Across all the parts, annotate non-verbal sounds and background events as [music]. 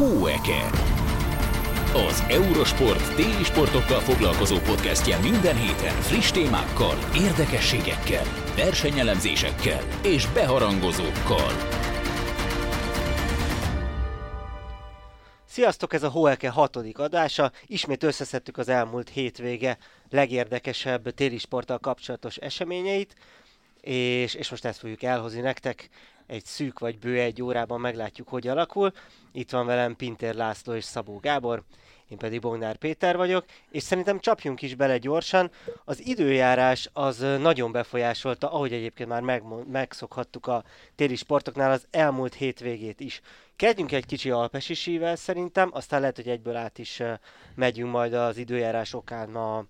Hóeke. Az Eurosport téli sportokkal foglalkozó podcastje minden héten friss témákkal, érdekességekkel, versenyelemzésekkel és beharangozókkal. Sziasztok, ez a Hoelke hatodik adása. Ismét összeszedtük az elmúlt hétvége legérdekesebb téli sporttal kapcsolatos eseményeit, és, és most ezt fogjuk elhozni nektek egy szűk vagy bő egy órában meglátjuk, hogy alakul. Itt van velem Pinter László és Szabó Gábor, én pedig Bognár Péter vagyok, és szerintem csapjunk is bele gyorsan. Az időjárás az nagyon befolyásolta, ahogy egyébként már meg, megszokhattuk a téli sportoknál az elmúlt hétvégét is. Kezdjünk egy kicsi alpesi sível szerintem, aztán lehet, hogy egyből át is megyünk majd az időjárás okán a,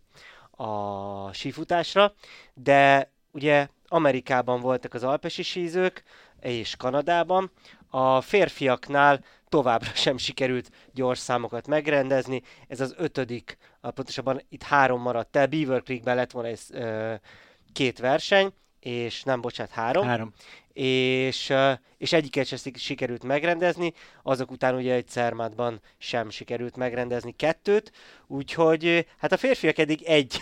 a sífutásra, de ugye Amerikában voltak az alpesi sízők, és Kanadában. A férfiaknál továbbra sem sikerült gyors számokat megrendezni. Ez az ötödik, pontosabban itt három maradt el. Beaver Creekben lett volna ez ö, két verseny, és nem, bocsánat, három. Három. És, és egyiket sem sikerült megrendezni, azok után ugye egy Cermátban sem sikerült megrendezni kettőt, úgyhogy hát a férfiak eddig egy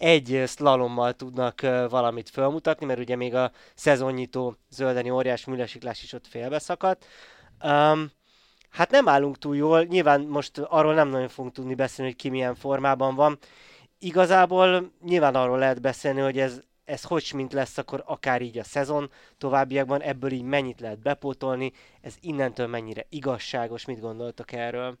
egy slalommal tudnak valamit felmutatni, mert ugye még a szezonnyitó zöldeni óriás műlesiklás is ott félbeszakadt. Um, hát nem állunk túl jól, nyilván most arról nem nagyon fogunk tudni beszélni, hogy ki milyen formában van. Igazából nyilván arról lehet beszélni, hogy ez, ez hogy mint lesz akkor akár így a szezon továbbiakban, ebből így mennyit lehet bepótolni, ez innentől mennyire igazságos, mit gondoltak erről?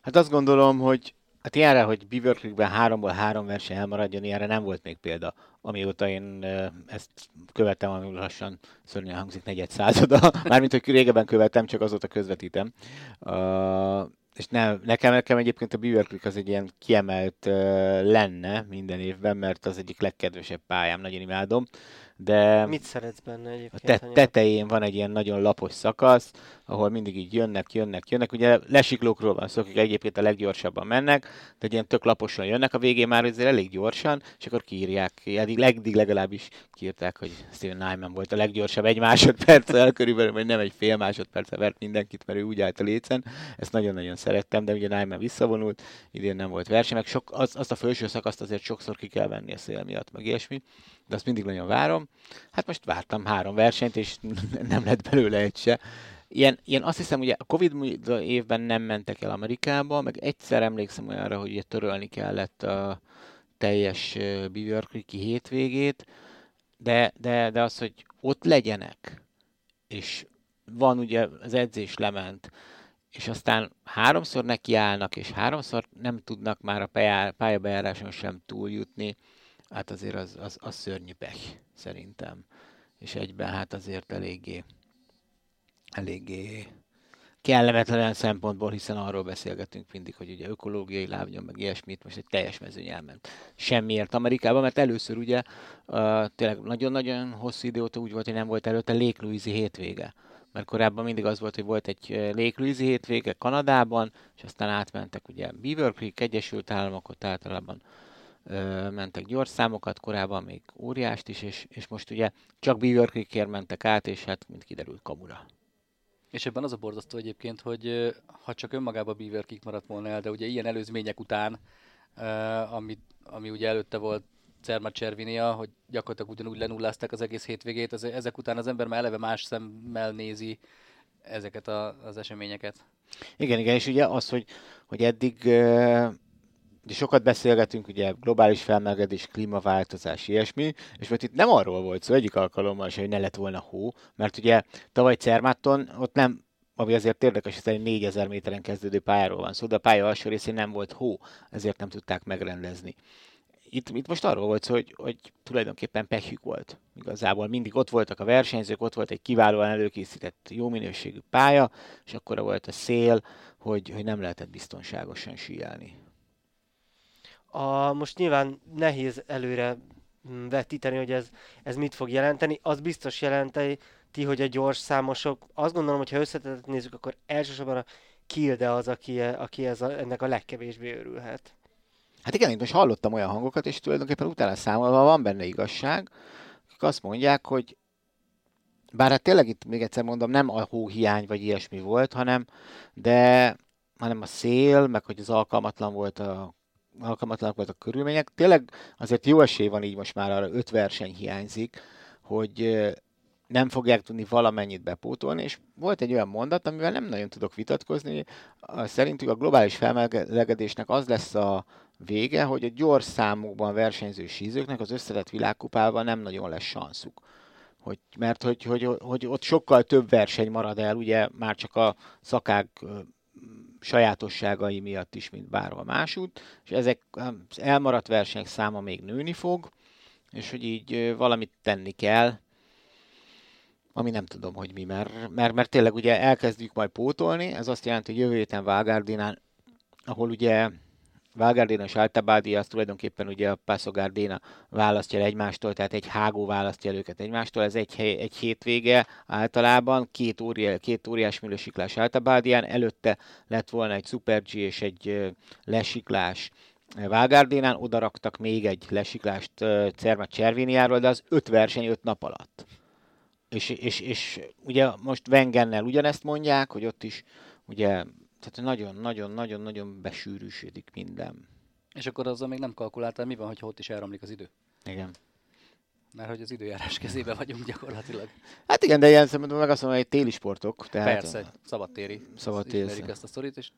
Hát azt gondolom, hogy Hát ilyenre, hogy Beaver Creekben háromból három verseny elmaradjon, ilyenre nem volt még példa. Amióta én ezt követtem, ami lassan szörnyen hangzik negyed százada. Mármint, hogy régebben követtem, csak azóta közvetítem. Uh, és ne, nekem, nekem egyébként a Beaver Creek az egy ilyen kiemelt uh, lenne minden évben, mert az egyik legkedvesebb pályám, nagyon imádom de Mit szeretsz benne egyébként? A te- tetején van egy ilyen nagyon lapos szakasz, ahol mindig így jönnek, jönnek, jönnek. Ugye lesiklókról van szó, akik egyébként a leggyorsabban mennek, de egy ilyen tök laposan jönnek, a végén már azért elég gyorsan, és akkor kiírják, eddig, eddig legalábbis kiírták, hogy Steven Nyman volt a leggyorsabb egy másodperccel, [laughs] körülbelül, vagy nem egy fél másodperccel vert mindenkit, mert ő úgy állt a lécen. Ezt nagyon-nagyon szerettem, de ugye Nyman visszavonult, idén nem volt verseny, meg sok, az, azt a felső szakaszt azért sokszor ki kell venni a szél miatt, meg ilyesmi de azt mindig nagyon várom. Hát most vártam három versenyt, és [laughs] nem lett belőle egy se. Ilyen, ilyen azt hiszem, ugye a Covid évben nem mentek el Amerikába, meg egyszer emlékszem olyanra, hogy ugye törölni kellett a teljes Beaver hétvégét, de, de, de az, hogy ott legyenek, és van ugye az edzés lement, és aztán háromszor nekiállnak, és háromszor nem tudnak már a pályabejáráson sem túljutni, hát azért az, az, az szörnyű pech, szerintem. És egyben hát azért eléggé, eléggé kellemetlen szempontból, hiszen arról beszélgetünk mindig, hogy ugye ökológiai lábnyom, meg ilyesmit, most egy teljes mezőny elment. Semmiért Amerikába, mert először ugye uh, tényleg nagyon-nagyon hosszú idő óta úgy volt, hogy nem volt előtte Lake Louise hétvége. Mert korábban mindig az volt, hogy volt egy Lake Louise hétvége Kanadában, és aztán átmentek ugye Beaver Creek, Egyesült Államok, ott általában mentek gyors számokat, korábban még óriást is, és, és most ugye csak Beaver Creekért mentek át, és hát mint kiderült Kamura. És ebben az a borzasztó egyébként, hogy ha csak önmagában Beaver Creek maradt volna el, de ugye ilyen előzmények után, ami, ami ugye előtte volt Cerma Cervinia, hogy gyakorlatilag ugyanúgy lenullázták az egész hétvégét, az, ezek után az ember már eleve más szemmel nézi ezeket a, az eseményeket. Igen, igen, és ugye az, hogy, hogy eddig ugye sokat beszélgetünk, ugye globális felmelegedés, klímaváltozás, ilyesmi, és most itt nem arról volt szó egyik alkalommal hogy ne lett volna hó, mert ugye tavaly Cermáton ott nem ami azért érdekes, hiszen egy 4000 méteren kezdődő pályáról van szó, de a pálya alsó részén nem volt hó, ezért nem tudták megrendezni. Itt, itt most arról volt szó, hogy, hogy tulajdonképpen pehjük volt. Igazából mindig ott voltak a versenyzők, ott volt egy kiválóan előkészített jó minőségű pálya, és akkor volt a szél, hogy, hogy nem lehetett biztonságosan síelni. A, most nyilván nehéz előre mm, vetíteni, hogy ez, ez mit fog jelenteni. Az biztos jelenteni, hogy a gyors számosok, azt gondolom, hogy ha összetettet nézzük, akkor elsősorban a Kilde az, aki, aki ez a, ennek a legkevésbé örülhet. Hát igen, én most hallottam olyan hangokat, és tulajdonképpen utána számolva van benne igazság, akik azt mondják, hogy bár hát tényleg itt még egyszer mondom, nem a hóhiány vagy ilyesmi volt, hanem, de hanem a szél, meg hogy az alkalmatlan volt a alkalmatlanak volt a körülmények. Tényleg azért jó esély van így most már arra, öt verseny hiányzik, hogy nem fogják tudni valamennyit bepótolni, és volt egy olyan mondat, amivel nem nagyon tudok vitatkozni. Szerintük a globális felmelegedésnek az lesz a vége, hogy a gyors számokban versenyző sízőknek az összetett világkupában nem nagyon lesz sanszuk. Hogy, mert hogy, hogy, hogy, ott sokkal több verseny marad el, ugye már csak a szakák sajátosságai miatt is, mint bárhol másút, és ezek az elmaradt versenyek száma még nőni fog, és hogy így valamit tenni kell, ami nem tudom, hogy mi, mert, mert, mert tényleg ugye elkezdjük majd pótolni, ez azt jelenti, hogy jövő héten Vágárdinán, ahol ugye Valgardena és Altabadi az tulajdonképpen ugye a Paso Gardena választja el egymástól, tehát egy hágó választja el őket egymástól, ez egy, hely, egy hétvége általában, két, óriá, két óriás műlősiklás Altabadián, előtte lett volna egy Super G és egy lesiklás Valgardénán, oda raktak még egy lesiklást Cerma Cerviniáról, de az öt verseny öt nap alatt. És, és, és ugye most Wengennel ugyanezt mondják, hogy ott is ugye tehát nagyon-nagyon-nagyon-nagyon besűrűsödik minden. És akkor azzal még nem kalkuláltál, mi van, hogy ott is elromlik az idő? Igen. Mert hogy az időjárás kezébe vagyunk gyakorlatilag. Hát igen, de ilyen szempontból meg azt mondom, hogy téli sportok. Tehát Persze, szabadtéri. Szabadtéri. Ismerik ezt a sztorit, és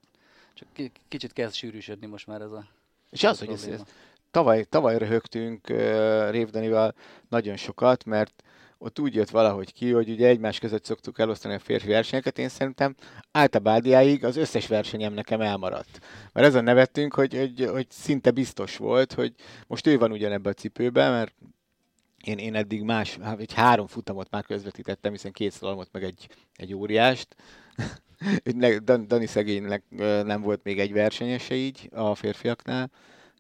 csak kicsit kezd sűrűsödni most már ez a És az, hogy ez, ez, tavaly, tavaly röhögtünk uh, Révdanival nagyon sokat, mert ott úgy jött valahogy ki, hogy ugye egymás között szoktuk elosztani a férfi versenyeket, én szerintem általában az összes versenyem nekem elmaradt. Mert ezen nevettünk, hogy, hogy, hogy szinte biztos volt, hogy most ő van ugyanebben a cipőben, mert én, én eddig más, egy három futamot már közvetítettem, hiszen két szalomot, meg egy, egy óriást. [laughs] Dani szegénynek nem volt még egy versenyese így a férfiaknál.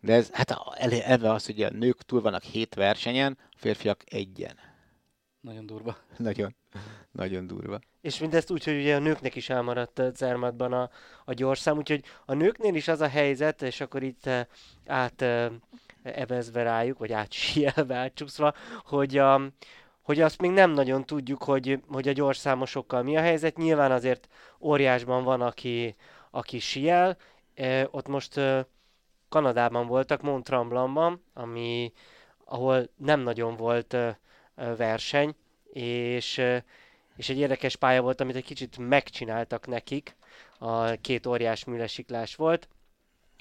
De ez, hát elve az, hogy a nők túl vannak hét versenyen, a férfiak egyen. Nagyon durva. [laughs] Nagyon, nagyon durva. És mindezt úgy, hogy ugye a nőknek is elmaradt Zermatban a, a gyorszám, úgyhogy a nőknél is az a helyzet, és akkor itt uh, át uh, evezve rájuk, vagy átsielve, átcsúszva, hogy, a, hogy azt még nem nagyon tudjuk, hogy, hogy a gyorszámosokkal mi a helyzet. Nyilván azért óriásban van, aki, aki siel. E, ott most e, Kanadában voltak, Mont ami, ahol nem nagyon volt e, verseny, és, és egy érdekes pálya volt, amit egy kicsit megcsináltak nekik, a két óriás műlesiklás volt,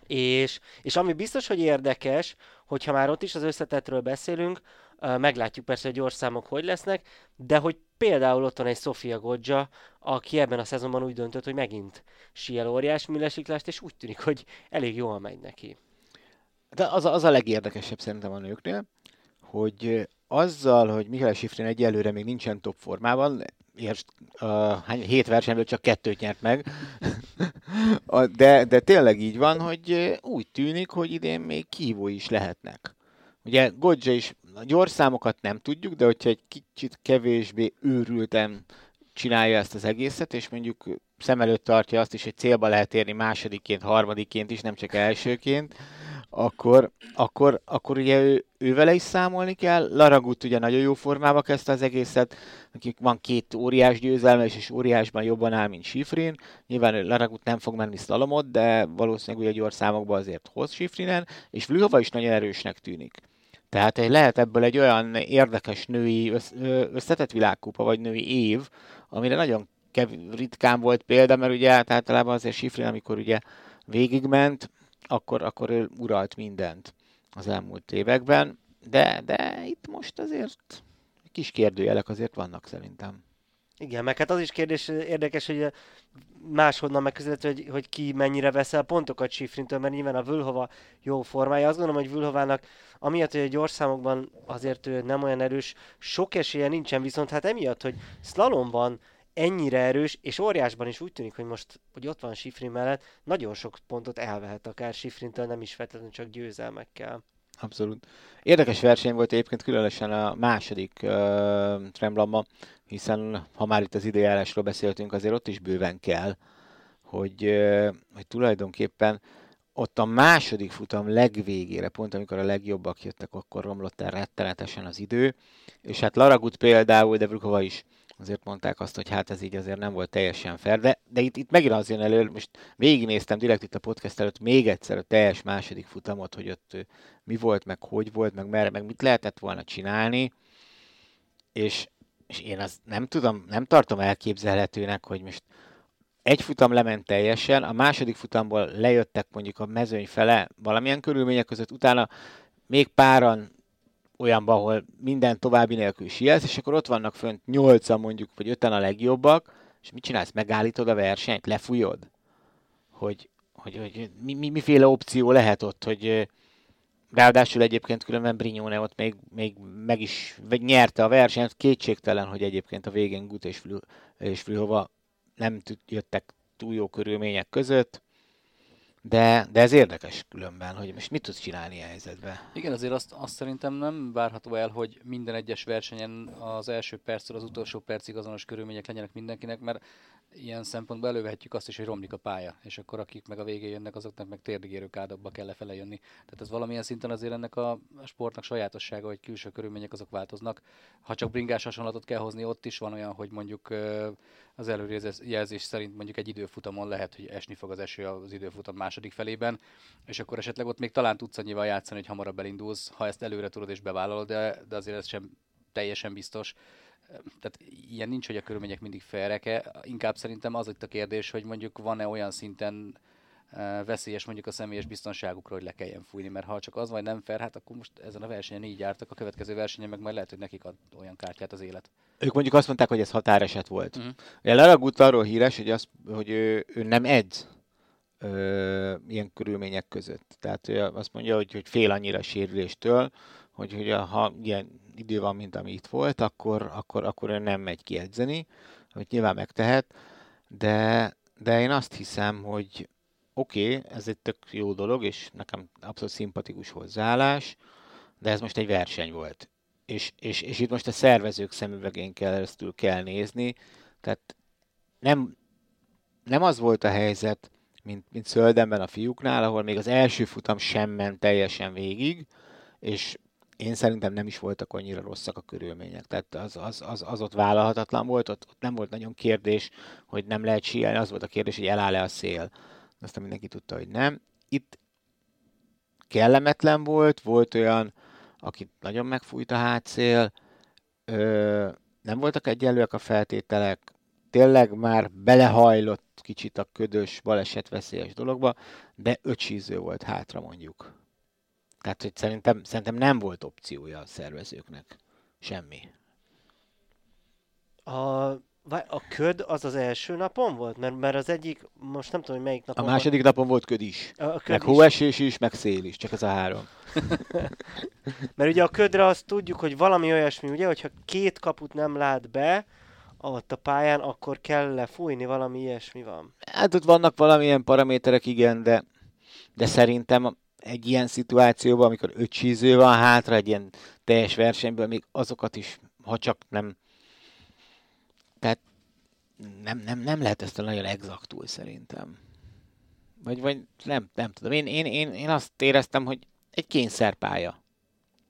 és, és ami biztos, hogy érdekes, hogyha már ott is az összetetről beszélünk, meglátjuk persze, hogy gyors számok hogy lesznek, de hogy például ott van egy Sofia Godzsa, aki ebben a szezonban úgy döntött, hogy megint siel óriás műlesiklást, és úgy tűnik, hogy elég jól megy neki. De az a, az a legérdekesebb szerintem a nőknél, hogy azzal, hogy Mihály Sifrin egyelőre még nincsen top formában, értsd, uh, hét versenyből csak kettőt nyert meg, de, de tényleg így van, hogy úgy tűnik, hogy idén még kívó is lehetnek. Ugye Godzsa is, a gyors számokat nem tudjuk, de hogyha egy kicsit kevésbé őrültem csinálja ezt az egészet, és mondjuk szem előtt tartja azt is, hogy célba lehet érni másodikként, harmadikként is, nem csak elsőként, akkor, akkor, akkor ugye ő, ő vele is számolni kell. Laragut ugye nagyon jó formába kezdte az egészet, akik van két óriás győzelme, és óriásban jobban áll, mint Sifrin. Nyilván Laragut nem fog menni szlalomot, de valószínűleg ugye gyors számokban azért hoz Sifrinen, és Vlhova is nagyon erősnek tűnik. Tehát lehet ebből egy olyan érdekes női összetett világkupa, vagy női év, amire nagyon kev- ritkán volt példa, mert ugye általában azért Sifrin, amikor ugye végigment, akkor, akkor ő uralt mindent az elmúlt években, de, de itt most azért kis kérdőjelek azért vannak szerintem. Igen, meg hát az is kérdés érdekes, hogy máshonnan megközelítve, hogy, hogy ki mennyire veszel pontokat Sifrintől, mert nyilván a Vülhova jó formája. Azt gondolom, hogy Vülhovának, amiatt, hogy a gyorszámokban azért ő nem olyan erős, sok esélye nincsen, viszont hát emiatt, hogy slalomban ennyire erős, és óriásban is úgy tűnik, hogy most, hogy ott van Sifrin mellett, nagyon sok pontot elvehet akár Sifrintől, nem is feltétlenül csak győzelmekkel. Abszolút. Érdekes verseny volt egyébként különösen a második uh, Tremblamma, hiszen ha már itt az időjárásról beszéltünk, azért ott is bőven kell, hogy, uh, hogy tulajdonképpen ott a második futam legvégére, pont amikor a legjobbak jöttek, akkor romlott el rettenetesen az idő, és hát Laragut például, de Brukova is azért mondták azt, hogy hát ez így azért nem volt teljesen fair, de, de itt, itt megint az jön elő, most végignéztem direkt itt a podcast előtt még egyszer a teljes második futamot, hogy ott mi volt, meg hogy volt, meg merre, meg mit lehetett volna csinálni, és, és én azt nem tudom, nem tartom elképzelhetőnek, hogy most egy futam lement teljesen, a második futamból lejöttek mondjuk a mezőny fele valamilyen körülmények között, utána még páran olyanban, ahol minden további nélkül sielsz, és akkor ott vannak fönt nyolcan mondjuk, vagy öten a legjobbak, és mit csinálsz? Megállítod a versenyt? Lefújod? Hogy, hogy, hogy mi, mi, miféle opció lehet ott, hogy ráadásul egyébként különben Brignone ott még, még meg is vagy nyerte a versenyt, kétségtelen, hogy egyébként a végén Gut és, Flü, és Flühova nem jöttek túl jó körülmények között, de, de ez érdekes különben, hogy most mit tudsz csinálni a helyzetben. Igen, azért azt, azt szerintem nem várható el, hogy minden egyes versenyen az első perctől az utolsó percig azonos körülmények legyenek mindenkinek, mert ilyen szempontból elővehetjük azt is, hogy romlik a pálya, és akkor akik meg a végén jönnek, azoknak meg térdigérő kádokba kell lefele jönni. Tehát ez valamilyen szinten azért ennek a sportnak sajátossága, hogy külső körülmények azok változnak. Ha csak bringás hasonlatot kell hozni, ott is van olyan, hogy mondjuk az előrejelzés szerint mondjuk egy időfutamon lehet, hogy esni fog az eső az időfutam második felében, és akkor esetleg ott még talán tudsz annyival játszani, hogy hamarabb elindulsz, ha ezt előre tudod és bevállalod, de, de azért ez sem teljesen biztos tehát ilyen nincs, hogy a körülmények mindig felreke. Inkább szerintem az itt a kérdés, hogy mondjuk van-e olyan szinten veszélyes mondjuk a személyes biztonságukra, hogy le kelljen fújni, mert ha csak az vagy nem fel, hát akkor most ezen a versenyen így jártak, a következő versenyen meg majd lehet, hogy nekik ad olyan kártyát az élet. Ők mondjuk azt mondták, hogy ez határeset volt. Uh-huh. Laragut arról híres, hogy, az, hogy ő, ő nem edz ilyen körülmények között. Tehát ő azt mondja, hogy, hogy fél annyira sérüléstől, hogy, hogy ha ilyen idő van, mint ami itt volt, akkor, akkor, akkor ő nem megy kiedzeni, amit nyilván megtehet, de, de én azt hiszem, hogy oké, okay, ez egy tök jó dolog, és nekem abszolút szimpatikus hozzáállás, de ez most egy verseny volt. És, és, és itt most a szervezők szemüvegén keresztül kell nézni, tehát nem, nem az volt a helyzet, mint, mint Szöldenben a fiúknál, ahol még az első futam sem ment teljesen végig, és én szerintem nem is voltak annyira rosszak a körülmények. Tehát az, az, az, az ott vállalhatatlan volt, ott, ott nem volt nagyon kérdés, hogy nem lehet síelni, az volt a kérdés, hogy eláll-e a szél. Aztán mindenki tudta, hogy nem. Itt kellemetlen volt, volt olyan, akit nagyon megfújt a hátszél, ö, nem voltak egyenlőek a feltételek, tényleg már belehajlott kicsit a ködös, balesetveszélyes dologba, de öcsíző volt hátra mondjuk. Tehát, hogy szerintem, szerintem nem volt opciója a szervezőknek. Semmi. A, a köd az az első napon volt? Mert, mert az egyik, most nem tudom, hogy melyik napon A második volt. napon volt köd is. A, a köd meg is. hóesés is, meg szél is, csak ez a három. [laughs] mert ugye a ködre azt tudjuk, hogy valami olyasmi, ugye, hogyha két kaput nem lát be, ott a pályán, akkor kell lefújni, valami ilyesmi van. Hát ott vannak valamilyen paraméterek, igen, de, de szerintem egy ilyen szituációban, amikor öt csíző van hátra, egy ilyen teljes versenyből, még azokat is, ha csak nem... Tehát nem, nem, nem lehet ezt a nagyon exaktul szerintem. Vagy, vagy nem, nem tudom. Én, én, én, én azt éreztem, hogy egy kényszerpálya.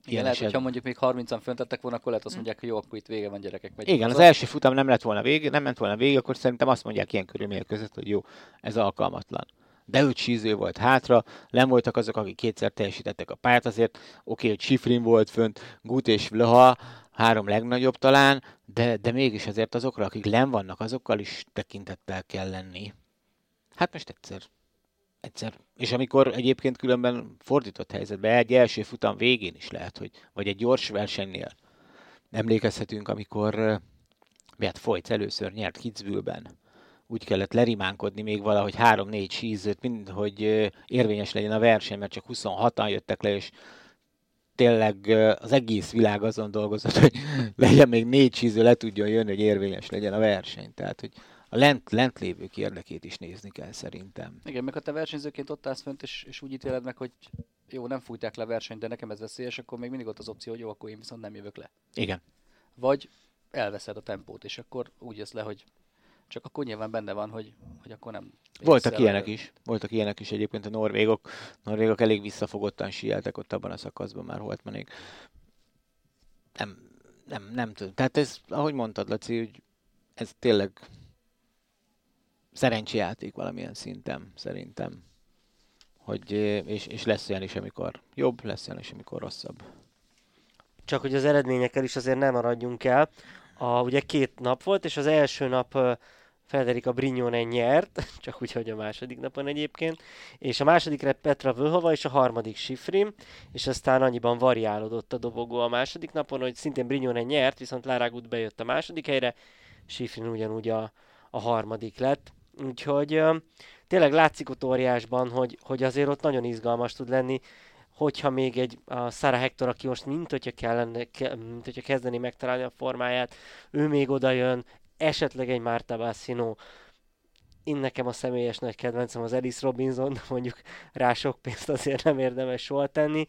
Igen, lehet, hogyha mondjuk még 30-an föntettek volna, akkor lehet azt mondják, hogy jó, akkor itt vége van gyerekek. Megyünk Igen, az, az első futam nem lett volna vége, nem ment volna vége, akkor szerintem azt mondják ilyen körülmények között, hogy jó, ez alkalmatlan de öt síző volt hátra, nem voltak azok, akik kétszer teljesítettek a pályát, azért oké, okay, hogy Sifrin volt fönt, Gut és Vlha, három legnagyobb talán, de, de mégis azért azokra, akik nem vannak, azokkal is tekintettel kell lenni. Hát most egyszer egyszer. És amikor egyébként különben fordított helyzetben, egy első futam végén is lehet, hogy, vagy egy gyors versenynél emlékezhetünk, amikor Beat Folyc először nyert Kitzbühelben, úgy kellett lerimánkodni még valahogy három-négy sízőt, mind, hogy érvényes legyen a verseny, mert csak 26-an jöttek le, és tényleg az egész világ azon dolgozott, [laughs] hogy legyen még négy síző, le tudjon jönni, hogy érvényes legyen a verseny. Tehát, hogy a lent, lent lévők érdekét is nézni kell szerintem. Igen, meg ha te versenyzőként ott állsz fönt, és, és úgy ítéled meg, hogy jó, nem fújták le a versenyt, de nekem ez veszélyes, akkor még mindig ott az opció, hogy jó, akkor én viszont nem jövök le. Igen. Vagy elveszed a tempót, és akkor úgy jössz le, hogy csak akkor nyilván benne van, hogy, hogy akkor nem... Voltak ilyenek is. Voltak ilyenek is egyébként a norvégok. Norvégok elég visszafogottan síeltek ott abban a szakaszban már Holtmanék. Nem, nem, nem tudom. Tehát ez, ahogy mondtad, Laci, hogy ez tényleg szerencséjáték valamilyen szinten, szerintem. Hogy, és, és lesz olyan is, amikor jobb, lesz olyan is, amikor rosszabb. Csak hogy az eredményekkel is azért nem maradjunk el. A, ugye két nap volt, és az első nap Federica Brignone nyert, [laughs] csak úgy, hogy a második napon egyébként, és a másodikra Petra Vöhova, és a harmadik Sifrim, és aztán annyiban variálódott a dobogó a második napon, hogy szintén Brignone nyert, viszont Lara Gut bejött a második helyre, Sifrin ugyanúgy a, a harmadik lett. Úgyhogy tényleg látszik ott óriásban, hogy, hogy azért ott nagyon izgalmas tud lenni, hogyha még egy a Sarah Hector, aki most mint hogyha, kellene, ke, mint hogyha kezdeni megtalálni a formáját, ő még oda jön, esetleg egy Marta Bassino, én nekem a személyes nagy kedvencem az Alice Robinson, mondjuk rá sok pénzt azért nem érdemes soha tenni,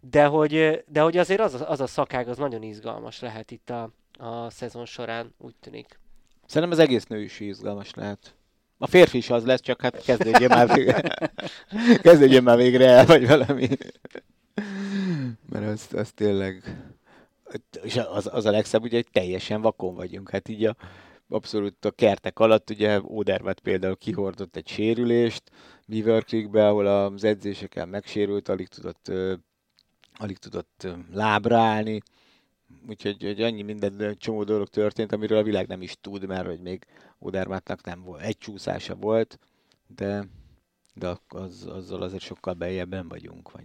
de hogy, de hogy azért az a, az a szakág az nagyon izgalmas lehet itt a, a szezon során, úgy tűnik. Szerintem az egész nő is izgalmas lehet. A férfi is az lesz, csak hát kezdődjön már végre. [laughs] kezdődjön már végre el, vagy valami. Mert az, az tényleg... És az, az a legszebb, ugye, hogy teljesen vakon vagyunk. Hát így a, abszolút a kertek alatt, ugye Odervet például kihordott egy sérülést Beaver Creekbe, ahol az edzéseken megsérült, alig tudott, alig tudott lábra állni úgyhogy hogy annyi minden csomó dolog történt, amiről a világ nem is tud, mert hogy még Odermátnak nem volt, egy csúszása volt, de, de az, azzal azért sokkal beljebben vagyunk. Vagy.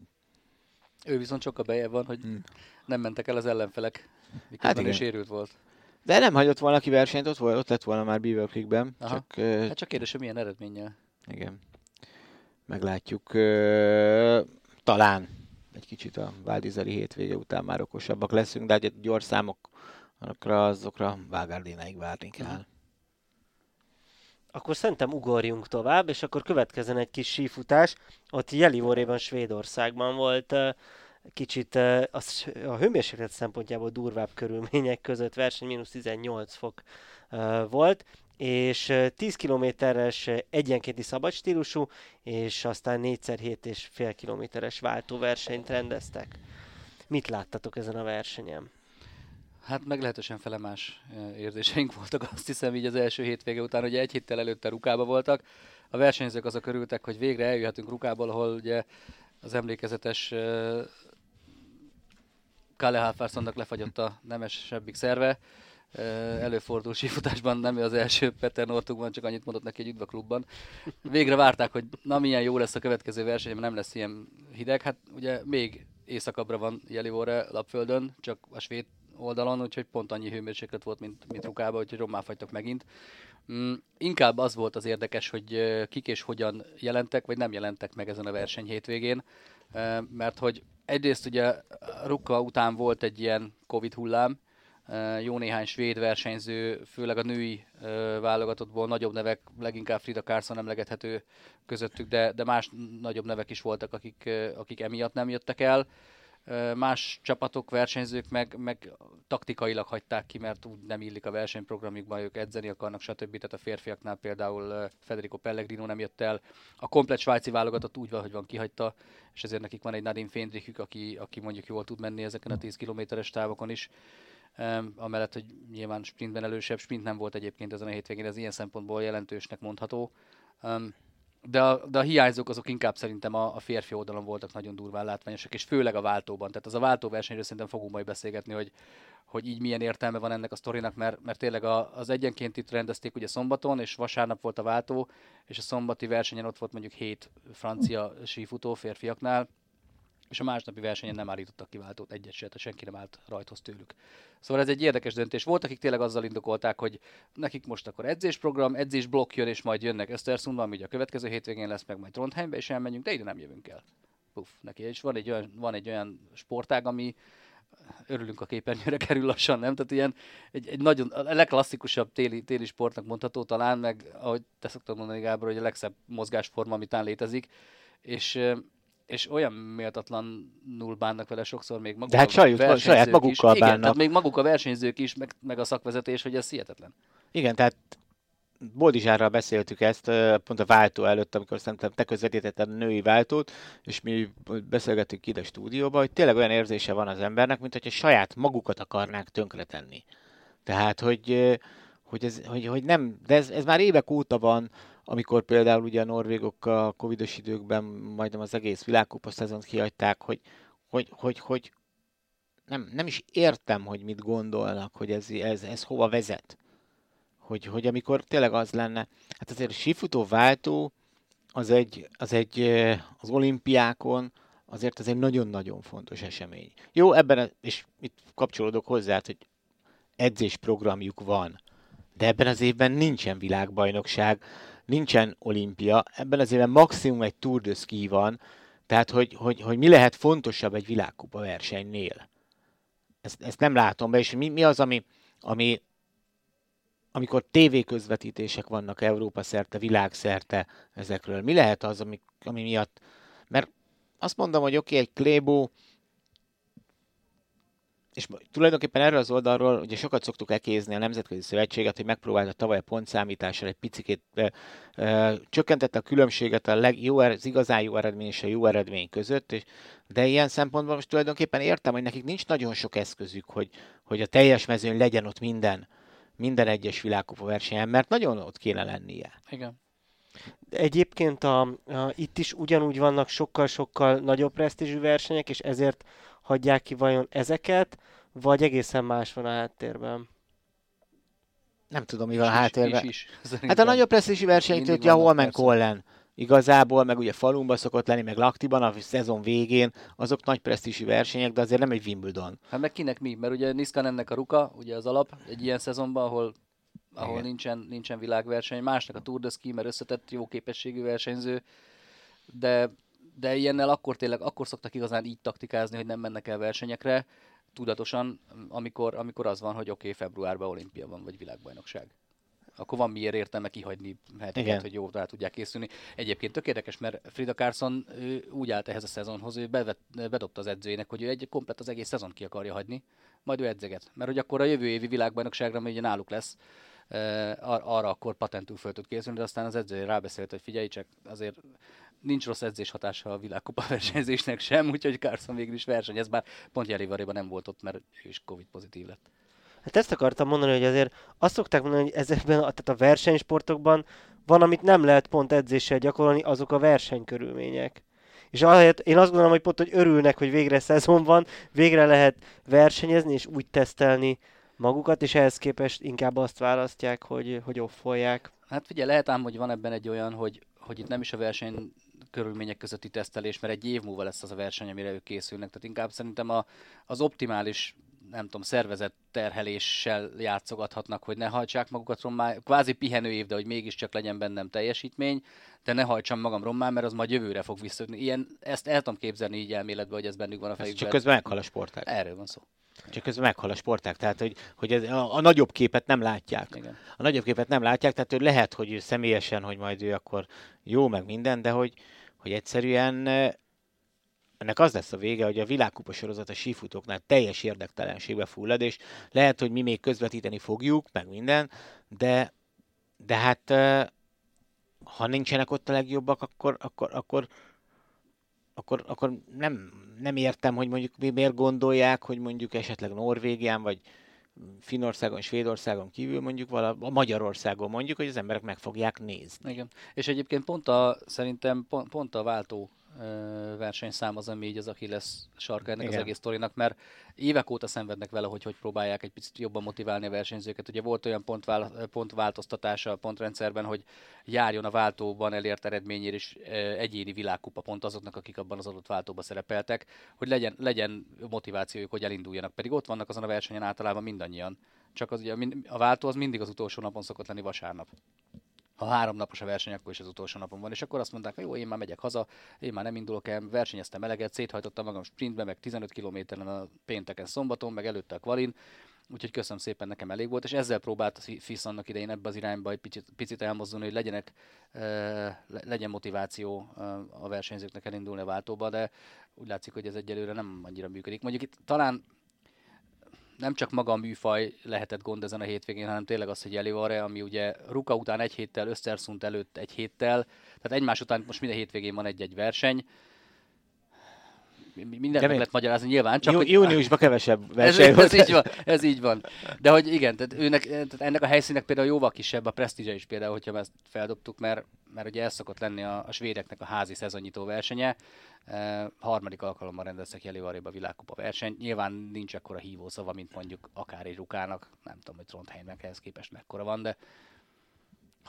Ő viszont sokkal bejebb van, hogy hmm. nem mentek el az ellenfelek, miközben hát ő sérült volt. De nem hagyott volna ki versenyt, ott, volt, ott lett volna már Beaver Creekben. Aha. Csak, hát csak kérdés, hogy milyen eredménnyel. Igen. Meglátjuk. Talán egy kicsit a Váldizeli hétvége után már okosabbak leszünk, de egy gyors számokra, azokra Vágárdénáig várni kell. Akkor szerintem ugorjunk tovább, és akkor következzen egy kis sífutás. Ott Jelivoréban, Svédországban volt kicsit a hőmérséklet szempontjából durvább körülmények között verseny, mínusz 18 fok volt, és 10 kilométeres egyenkénti szabad stílusú, és aztán 4x7 és fél kilométeres váltóversenyt rendeztek. Mit láttatok ezen a versenyen? Hát meglehetősen felemás érzéseink voltak, azt hiszem így az első hétvége után, hogy egy héttel előtte Rukába voltak. A versenyzők azok örültek, hogy végre eljöhetünk Rukából, ahol ugye az emlékezetes Kalle Halfarsonnak lefagyott a nemesebbik szerve, előfordul sífutásban, nem az első Peter csak annyit mondott neki egy üdvaklubban. Végre várták, hogy na milyen jó lesz a következő verseny, mert nem lesz ilyen hideg. Hát ugye még északabbra van Jelivóra lapföldön, csak a svéd oldalon, úgyhogy pont annyi hőmérséklet volt, mint, mint Rukába, úgyhogy rommá fagytak megint. Mm, inkább az volt az érdekes, hogy kik és hogyan jelentek, vagy nem jelentek meg ezen a verseny hétvégén, mert hogy egyrészt ugye Ruka után volt egy ilyen Covid hullám, jó néhány svéd versenyző, főleg a női válogatottból nagyobb nevek, leginkább Frida Carson emlegethető közöttük, de, de más nagyobb nevek is voltak, akik, akik emiatt nem jöttek el. Más csapatok, versenyzők meg, meg taktikailag hagyták ki, mert úgy nem illik a versenyprogramjukban, ők edzeni akarnak, stb. Tehát a férfiaknál például Federico Pellegrino nem jött el. A komplet svájci válogatott úgy van, hogy van kihagyta, és ezért nekik van egy Nadine Fendrichük, aki, aki mondjuk jól tud menni ezeken a 10 kilométeres távokon is amellett, hogy nyilván sprintben elősebb, sprint nem volt egyébként ezen a hétvégén, ez ilyen szempontból jelentősnek mondható. De a, de a hiányzók azok inkább szerintem a, a férfi oldalon voltak nagyon durván látványosak, és főleg a váltóban. Tehát az a váltóversenyről szerintem fogunk majd beszélgetni, hogy, hogy így milyen értelme van ennek a sztorinak, mert, mert tényleg a, az egyenként itt rendezték ugye szombaton, és vasárnap volt a váltó, és a szombati versenyen ott volt mondjuk hét francia sífutó férfiaknál, és a másnapi versenyen nem állítottak kiváltót egyet se, tehát senki nem állt rajthoz tőlük. Szóval ez egy érdekes döntés volt, akik tényleg azzal indokolták, hogy nekik most akkor edzésprogram, edzésblokk jön, és majd jönnek Östersundban, ami ugye a következő hétvégén lesz, meg majd Trondheimbe, és elmenjünk, de ide nem jövünk el. Puff, neki. És van egy olyan, van egy olyan sportág, ami örülünk a képernyőre [laughs] kerül lassan, nem? Tehát ilyen egy, egy nagyon, a legklasszikusabb téli, téli sportnak mondható talán, meg ahogy te szoktad mondani Gábor, hogy a legszebb mozgásforma, amit létezik, és és olyan méltatlanul bánnak vele sokszor még maguk De hát saját, saját magukkal is. bánnak. Igen, tehát még maguk a versenyzők is, meg, meg a szakvezetés, hogy ez hihetetlen. Igen, tehát Boldizsárral beszéltük ezt pont a váltó előtt, amikor szerintem te közvetítetted a női váltót, és mi beszélgettünk ide a stúdióba, hogy tényleg olyan érzése van az embernek, mint hogyha saját magukat akarnák tönkretenni. Tehát, hogy hogy, ez, hogy, hogy nem, de ez, ez már évek óta van, amikor például ugye a norvégok a covidos időkben majdnem az egész világkupa szezont kihagyták, hogy, hogy, hogy, hogy nem, nem is értem, hogy mit gondolnak, hogy ez, ez, ez hova vezet. Hogy, hogy amikor tényleg az lenne, hát azért a sífutó váltó az egy, az egy az olimpiákon azért ez egy nagyon-nagyon fontos esemény. Jó, ebben, és itt kapcsolódok hozzá, hogy edzésprogramjuk van, de ebben az évben nincsen világbajnokság, nincsen olimpia, ebben az évben maximum egy Tour de Ski van, tehát hogy, hogy, hogy mi lehet fontosabb egy világkupa versenynél. Ezt, ezt nem látom be, és mi, mi az, ami, ami amikor tévéközvetítések vannak Európa szerte, világszerte ezekről, mi lehet az, ami, ami miatt, mert azt mondom, hogy oké, okay, egy Klébo, és tulajdonképpen erről az oldalról ugye sokat szoktuk ekézni a Nemzetközi Szövetséget, hogy megpróbálta tavaly a pontszámítással egy picit e, csökkentette a különbséget a leg, jó, az igazán jó eredmény és a jó eredmény között, és, de ilyen szempontból most tulajdonképpen értem, hogy nekik nincs nagyon sok eszközük, hogy, hogy a teljes mezőn legyen ott minden, minden egyes világkupa versenyen, mert nagyon ott kéne lennie. Igen. Egyébként a, a, itt is ugyanúgy vannak sokkal-sokkal nagyobb presztízsű versenyek, és ezért hagyják ki vajon ezeket, vagy egészen más van a háttérben? Nem tudom, mi van a háttérben. Is, is, hát a nagyobb presztízsű versenyt, ugye Holmen Collen igazából, meg ugye falumba szokott lenni, meg Laktiban a szezon végén, azok nagy presztízsű versenyek, de azért nem egy Wimbledon. Hát meg kinek mi? Mert ugye ennek a ruka, ugye az alap egy ilyen szezonban, ahol ahol nincsen, nincsen világverseny, másnak a Tour de Ski, mert összetett jó képességű versenyző, de, de ilyennel akkor tényleg, akkor szoktak igazán így taktikázni, hogy nem mennek el versenyekre, tudatosan, amikor, amikor az van, hogy oké, okay, februárban olimpia van, vagy világbajnokság. Akkor van miért értelme kihagyni heteket, hogy jó rá tudják készülni. Egyébként tök érdekes, mert Frida Carson ő úgy állt ehhez a szezonhoz, ő bevet, bedobta az edzőjének, hogy ő egy komplet az egész szezon ki akarja hagyni, majd ő edzeget. Mert hogy akkor a jövő évi világbajnokságra, ami ugye náluk lesz, arra akkor patentú föl tud készülni, de aztán az edző rábeszélt, hogy figyelj csak, azért nincs rossz edzés hatása a világkupa versenyzésnek sem, úgyhogy Carson végül is versenyez, bár pont Jelivaréban nem volt ott, mert ő is Covid pozitív lett. Hát ezt akartam mondani, hogy azért azt szokták mondani, hogy ezekben, tehát a versenysportokban van, amit nem lehet pont edzéssel gyakorolni, azok a versenykörülmények. És ahelyett én azt gondolom, hogy pont, hogy örülnek, hogy végre szezon van, végre lehet versenyezni és úgy tesztelni magukat, és ehhez képest inkább azt választják, hogy, hogy offolják. Hát figyelj, lehet ám, hogy van ebben egy olyan, hogy, hogy itt nem is a verseny körülmények közötti tesztelés, mert egy év múlva lesz az a verseny, amire ők készülnek. Tehát inkább szerintem a, az optimális nem tudom, szervezett terheléssel játszogathatnak, hogy ne hajtsák magukat rommá, kvázi pihenő év, de hogy mégiscsak legyen bennem teljesítmény, de ne hajtsam magam rommá, mert az majd jövőre fog visszatérni. Ilyen, ezt el tudom képzelni így elméletben, hogy ez bennük van a fejükben. Csak közben meghal a sportág. Erről van szó. Csak közben meghal a sportág, tehát hogy, hogy ez, a, a, nagyobb képet nem látják. Igen. A nagyobb képet nem látják, tehát hogy lehet, hogy ő személyesen, hogy majd ő akkor jó, meg minden, de hogy, hogy egyszerűen ennek az lesz a vége, hogy a világkupa sorozat a sífutóknál teljes érdektelenségbe fullad, és lehet, hogy mi még közvetíteni fogjuk, meg minden, de, de hát ha nincsenek ott a legjobbak, akkor, akkor, akkor, akkor, akkor nem, nem értem, hogy mondjuk mi miért gondolják, hogy mondjuk esetleg Norvégián, vagy Finnországon, Svédországon kívül mondjuk vala, a Magyarországon mondjuk, hogy az emberek meg fogják nézni. Igen. És egyébként pont a, szerintem pont, pont a váltó versenyszám az, ami így az lesz sarka ennek Igen. az egész sztorinak, mert évek óta szenvednek vele, hogy hogy próbálják egy picit jobban motiválni a versenyzőket. Ugye volt olyan pontvál, pontváltoztatása a pontrendszerben, hogy járjon a váltóban elért eredményért is egyéni világkupa pont azoknak, akik abban az adott váltóban szerepeltek, hogy legyen, legyen motivációjuk, hogy elinduljanak. Pedig ott vannak azon a versenyen általában mindannyian. Csak az, ugye, a váltó az mindig az utolsó napon szokott lenni vasárnap ha három napos a verseny, akkor is az utolsó napon van. És akkor azt mondták, hogy jó, én már megyek haza, én már nem indulok el, versenyeztem eleget, széthajtottam magam sprintbe, meg 15 kilométeren a pénteken, szombaton, meg előtte a kvalin, úgyhogy köszönöm szépen, nekem elég volt, és ezzel próbált a FISZ annak idején ebbe az irányba egy picit, picit elmozdulni, hogy legyenek, legyen motiváció a versenyzőknek elindulni a váltóba, de úgy látszik, hogy ez egyelőre nem annyira működik. Mondjuk itt talán nem csak maga a műfaj lehetett gond ezen a hétvégén, hanem tényleg az, hogy Elivare, ami ugye Ruka után egy héttel, Öszterszund előtt egy héttel, tehát egymás után most minden hétvégén van egy-egy verseny. Mindent meg lehet magyarázni nyilván. Csak Jú, hogy, júniusban kevesebb verseny ez, ez, így van, ez így van. De hogy igen, tehát, őnek, tehát ennek a helyszínek például jóval kisebb, a presztízse is például, hogyha ezt feldobtuk, mert, mert ugye ez szokott lenni a, a svédeknek a házi szezonnyitó versenye. E, harmadik alkalommal rendeztek Jelivaréba világkupa verseny. Nyilván nincs akkora hívószava, mint mondjuk akár egy rukának. Nem tudom, hogy Trondheimnek ehhez képest mekkora van, de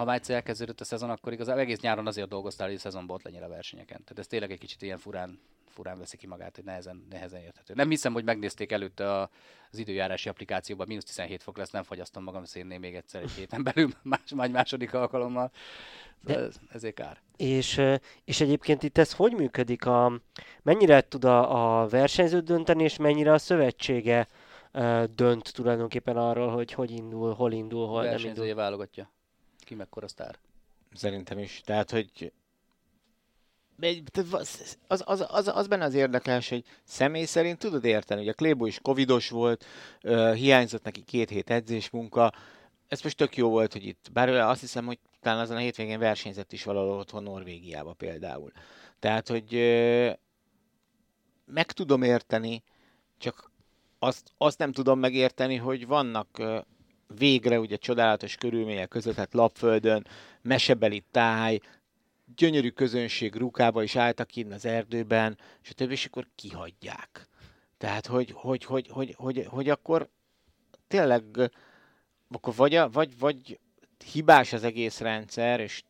ha már egyszer elkezdődött a szezon, akkor igazából egész nyáron azért dolgoztál, hogy a szezonban ott legyen a versenyeken. Tehát ez tényleg egy kicsit ilyen furán, furán veszi ki magát, hogy nehezen, nehezen érthető. Nem hiszem, hogy megnézték előtte a, az időjárási applikációban, mínusz 17 fok lesz, nem fagyasztom magam szénné még egyszer egy héten belül, [laughs] más, más második alkalommal. De, ez, ezért kár. És, és egyébként itt ez hogy működik? A, mennyire tud a, a versenyző dönteni, és mennyire a szövetsége dönt tulajdonképpen arról, hogy hogy indul, hol indul, hol nem indul? válogatja ki mekkora sztár. Szerintem is. Tehát, hogy az, az, az, az, az benne az érdekes, hogy személy szerint tudod érteni, hogy a Klébo is covidos volt, uh, hiányzott neki két hét edzésmunka, ez most tök jó volt, hogy itt, bár azt hiszem, hogy talán azon a hétvégén versenyzett is valahol otthon Norvégiába például. Tehát, hogy uh, meg tudom érteni, csak azt, azt nem tudom megérteni, hogy vannak uh, végre ugye csodálatos körülmények között, hát lapföldön, mesebeli táj, gyönyörű közönség rukába is álltak innen az erdőben, és a többi, és akkor kihagyják. Tehát, hogy, hogy, hogy, hogy, hogy, hogy akkor tényleg akkor vagy, a, vagy, vagy hibás az egész rendszer, és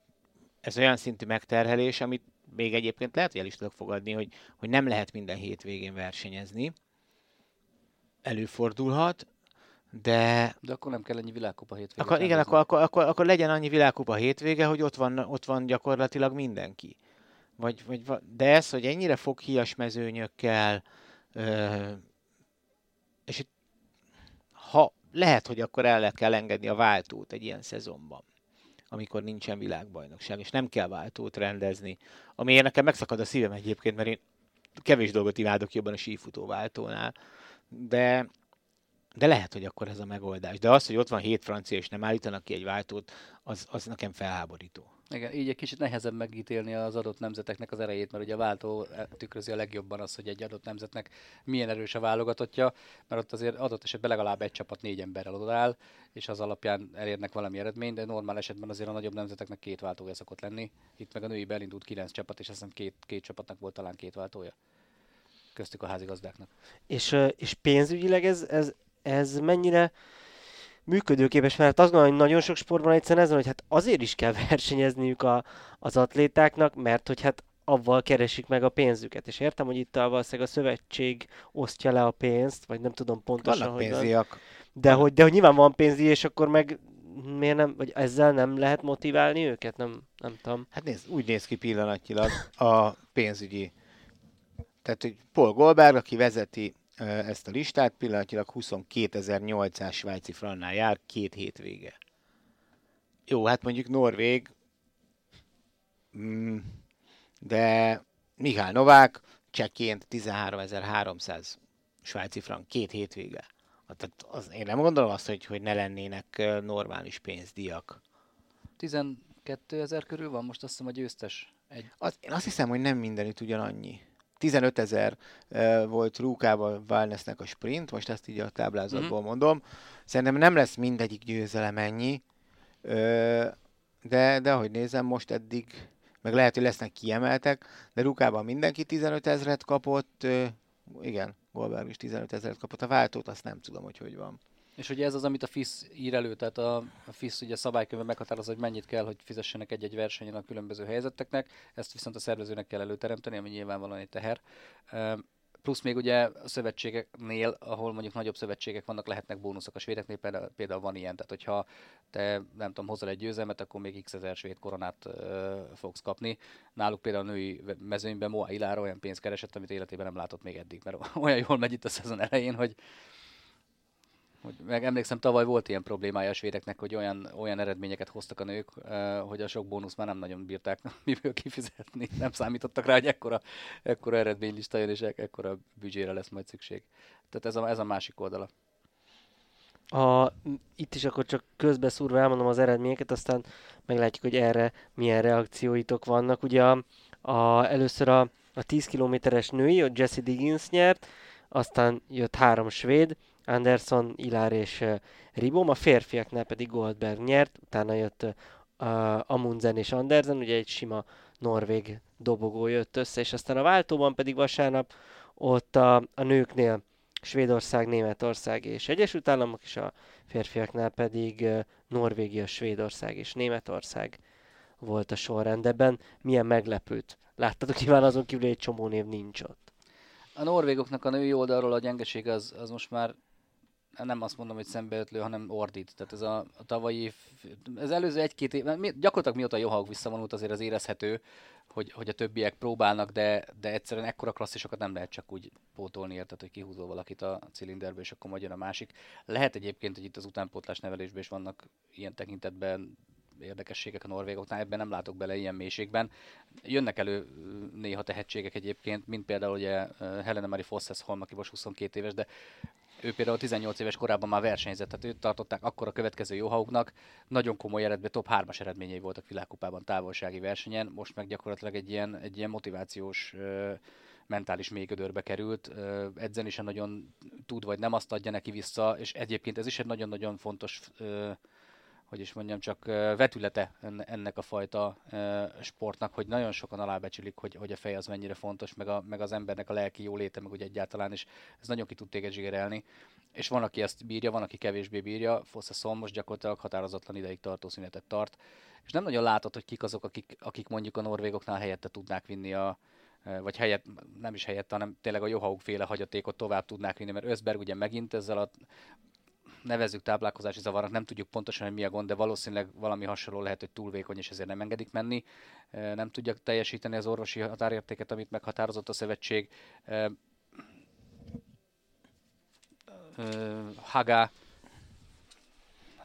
ez olyan szintű megterhelés, amit még egyébként lehet, hogy el is tudok fogadni, hogy, hogy nem lehet minden hétvégén versenyezni. Előfordulhat, de... De akkor nem kell ennyi világkupa hétvége. Akkor, igen, akkor, akkor, akkor, akkor, legyen annyi világkupa hétvége, hogy ott van, ott van gyakorlatilag mindenki. Vagy, vagy, de ez, hogy ennyire foghíjas mezőnyökkel, ö, és itt, ha lehet, hogy akkor el kell engedni a váltót egy ilyen szezonban, amikor nincsen világbajnokság, és nem kell váltót rendezni, ami nekem megszakad a szívem egyébként, mert én kevés dolgot imádok jobban a sífutó váltónál, de de lehet, hogy akkor ez a megoldás. De az, hogy ott van hét francia, és nem állítanak ki egy váltót, az, az nekem felháborító. Igen, így egy kicsit nehezebb megítélni az adott nemzeteknek az erejét, mert ugye a váltó tükrözi a legjobban az, hogy egy adott nemzetnek milyen erős a válogatottja, mert ott azért adott esetben legalább egy csapat négy emberrel odaáll, és az alapján elérnek valami eredményt, de normál esetben azért a nagyobb nemzeteknek két váltója szokott lenni. Itt meg a női elindult kilenc csapat, és azt hiszem két, két csapatnak volt talán két váltója köztük a házigazdáknak. És, és pénzügyileg ez, ez ez mennyire működőképes, mert azt gondolom, hogy nagyon sok sportban egyszerűen ez van, hogy hát azért is kell [laughs] versenyezniük a, az atlétáknak, mert hogy hát avval keresik meg a pénzüket. És értem, hogy itt a, valószínűleg a szövetség osztja le a pénzt, vagy nem tudom pontosan, Vannak hogy pénziak. Van. De hogy, de hogy nyilván van pénzi, és akkor meg miért nem, vagy ezzel nem lehet motiválni őket? Nem, nem tudom. Hát nézd, úgy néz ki pillanatnyilag a pénzügyi. Tehát, hogy Paul Goldberg, aki vezeti ezt a listát, pillanatilag 22.800 svájci frannál jár két hétvége. Jó, hát mondjuk Norvég, mm, de Mihály Novák csekként 13.300 svájci frank két hétvége. Tehát az, én nem gondolom azt, hogy, hogy ne lennének normális pénzdíjak. 12 ezer körül van most azt hiszem a győztes. Egy... Az, én azt hiszem, hogy nem mindenütt ugyanannyi. 15 ezer volt Rúkával Wellnessnek a sprint, most ezt így a táblázatból mm-hmm. mondom. Szerintem nem lesz mindegyik győzelem ennyi, de, de ahogy nézem, most eddig, meg lehet, hogy lesznek kiemeltek, de Rúkában mindenki 15 ezeret kapott, igen, Goldberg is 15 ezeret kapott, a váltót azt nem tudom, hogy hogy van. És ugye ez az, amit a FIS ír elő, tehát a, a FIS ugye szabálykönyve meghatározza, hogy mennyit kell, hogy fizessenek egy-egy versenyen a különböző helyzeteknek, ezt viszont a szervezőnek kell előteremteni, ami nyilvánvalóan egy teher. Plusz még ugye a szövetségeknél, ahol mondjuk nagyobb szövetségek vannak, lehetnek bónuszok a svédeknél, például van ilyen, tehát hogyha te nem tudom, hozol egy győzelmet, akkor még x ezer svéd koronát ö, fogsz kapni. Náluk például a női mezőnyben Moa Ilára olyan pénzt keresett, amit életében nem látott még eddig, mert [laughs] olyan jól megy itt a szezon elején, hogy hogy meg emlékszem, tavaly volt ilyen problémája a svédeknek, hogy olyan, olyan eredményeket hoztak a nők, hogy a sok bónusz már nem nagyon bírták [laughs] miből kifizetni. Nem számítottak rá, hogy ekkora, ekkora eredménylista jön, és ekkora büdzsére lesz majd szükség. Tehát ez a, ez a másik oldala. A, itt is akkor csak közbeszúrva elmondom az eredményeket, aztán meglátjuk, hogy erre milyen reakcióitok vannak. Ugye a, a, először a, a 10 kilométeres női, ott Jesse Diggins nyert, aztán jött három svéd, Anderson, Ilár és Ribom, a férfiaknál pedig Goldberg nyert, utána jött uh, Amundsen és Andersen, ugye egy sima norvég dobogó jött össze, és aztán a váltóban pedig vasárnap ott a, a nőknél Svédország, Németország és Egyesült Államok, és a férfiaknál pedig uh, Norvégia, Svédország és Németország volt a sorrendben. Milyen meglepőt láttatok, nyilván azon kívül egy csomó név nincs ott. A norvégoknak a női oldalról a gyengeség az, az most már nem azt mondom, hogy szembeötlő, hanem ordít. Tehát ez a, a tavalyi, ez előző egy-két év, gyakorlatilag mióta a Johawk visszavonult, azért az érezhető, hogy, hogy a többiek próbálnak, de, de egyszerűen ekkora klasszisokat nem lehet csak úgy pótolni, érted, hogy kihúzol valakit a cilinderből, és akkor majd jön a másik. Lehet egyébként, hogy itt az utánpótlás nevelésben is vannak ilyen tekintetben érdekességek a norvégoknál, ebben nem látok bele ilyen mélységben. Jönnek elő néha tehetségek egyébként, mint például ugye Helena Marie Fossesholm, aki most 22 éves, de ő például 18 éves korában már versenyzett, tehát őt tartották akkor a következő Jóhauknak. Nagyon komoly eredmény, top 3-as eredményei voltak világkupában távolsági versenyen, most meg gyakorlatilag egy ilyen, egy ilyen motivációs mentális mégödörbe került, edzen is nagyon tud, vagy nem azt adja neki vissza, és egyébként ez is egy nagyon-nagyon fontos hogy is mondjam, csak vetülete ennek a fajta sportnak, hogy nagyon sokan alábecsülik, hogy, hogy a fej az mennyire fontos, meg, a, meg az embernek a lelki jóléte, meg úgy egyáltalán, és ez nagyon ki tud téged zsigerelni. És van, aki ezt bírja, van, aki kevésbé bírja. Fossa Szom most gyakorlatilag határozatlan ideig tartó szünetet tart. És nem nagyon látod, hogy kik azok, akik, akik mondjuk a norvégoknál helyette tudnák vinni a, vagy helyett, nem is helyett, hanem tényleg a Johaug féle hagyatékot tovább tudnák vinni, mert Özberg ugye megint ezzel a nevezzük táplálkozási zavarnak, nem tudjuk pontosan, hogy mi a gond, de valószínűleg valami hasonló lehet, hogy túl vékony, és ezért nem engedik menni. Nem tudja teljesíteni az orvosi határértéket, amit meghatározott a szövetség. Haga,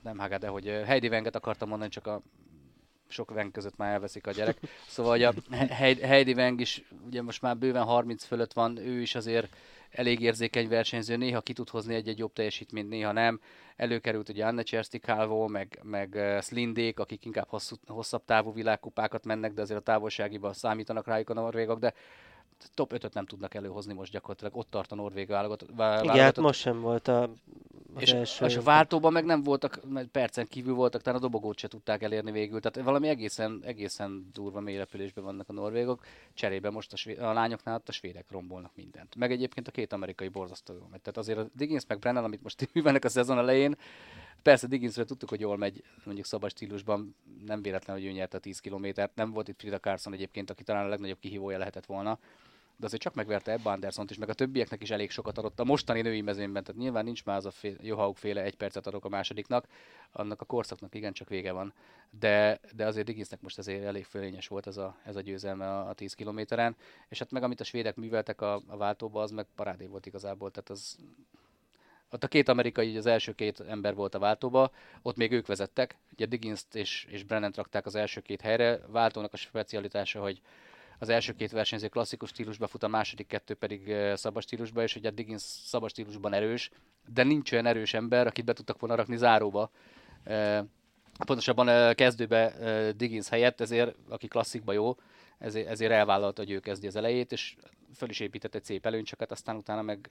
nem Haga, de hogy Heidi Wenget akartam mondani, csak a sok Weng között már elveszik a gyerek. Szóval hogy a Heidi Weng is ugye most már bőven 30 fölött van, ő is azért elég érzékeny versenyző, néha ki tud hozni egy-egy jobb teljesítményt, néha nem. Előkerült ugye Anne Csersti Calvo, meg, meg Slindék, akik inkább hosszú, hosszabb távú világkupákat mennek, de azért a távolságiban számítanak rájuk a norvégok, de top 5-öt nem tudnak előhozni most gyakorlatilag, ott tart a norvég válogatott. Igen, hát most sem volt a és, első és a váltóban meg nem voltak, mert percen kívül voltak, tehát a dobogót se tudták elérni végül. Tehát valami egészen, egészen durva mélyrepülésben vannak a norvégok. Cserébe most a, svéd, a lányoknál a svédek rombolnak mindent. Meg egyébként a két amerikai borzasztó jól megy. Tehát azért a Diggins meg Brennan, amit most [laughs] művelnek a szezon elején, Persze Digginsről tudtuk, hogy jól megy, mondjuk szabad stílusban, nem véletlen, hogy ő nyerte a 10 kilométert. Nem volt itt Frida Carson egyébként, aki talán a legnagyobb kihívója lehetett volna de azért csak megverte Ebba Andersont is, meg a többieknek is elég sokat adott a mostani női mezőnyben, tehát nyilván nincs már az a fél, Johaug féle egy percet adok a másodiknak, annak a korszaknak igencsak vége van, de, de azért Digginsnek most azért elég fölényes volt ez a, ez a győzelme a, a 10 kilométeren, és hát meg amit a svédek műveltek a, a váltóba, az meg parádé volt igazából, tehát az ott a két amerikai, az első két ember volt a váltóba, ott még ők vezettek, ugye diggins és, és Brennan rakták az első két helyre, váltónak a specialitása, hogy az első két versenyző klasszikus stílusba fut, a második kettő pedig szabad stílusba, és ugye Diggins szabad stílusban erős, de nincs olyan erős ember, akit be tudtak volna rakni záróba. Pontosabban kezdőbe Diggins helyett, ezért, aki klasszikba jó, ezért, ezért elvállalta, hogy ő kezdi az elejét, és föl is épített egy szép előnycsöket, aztán utána meg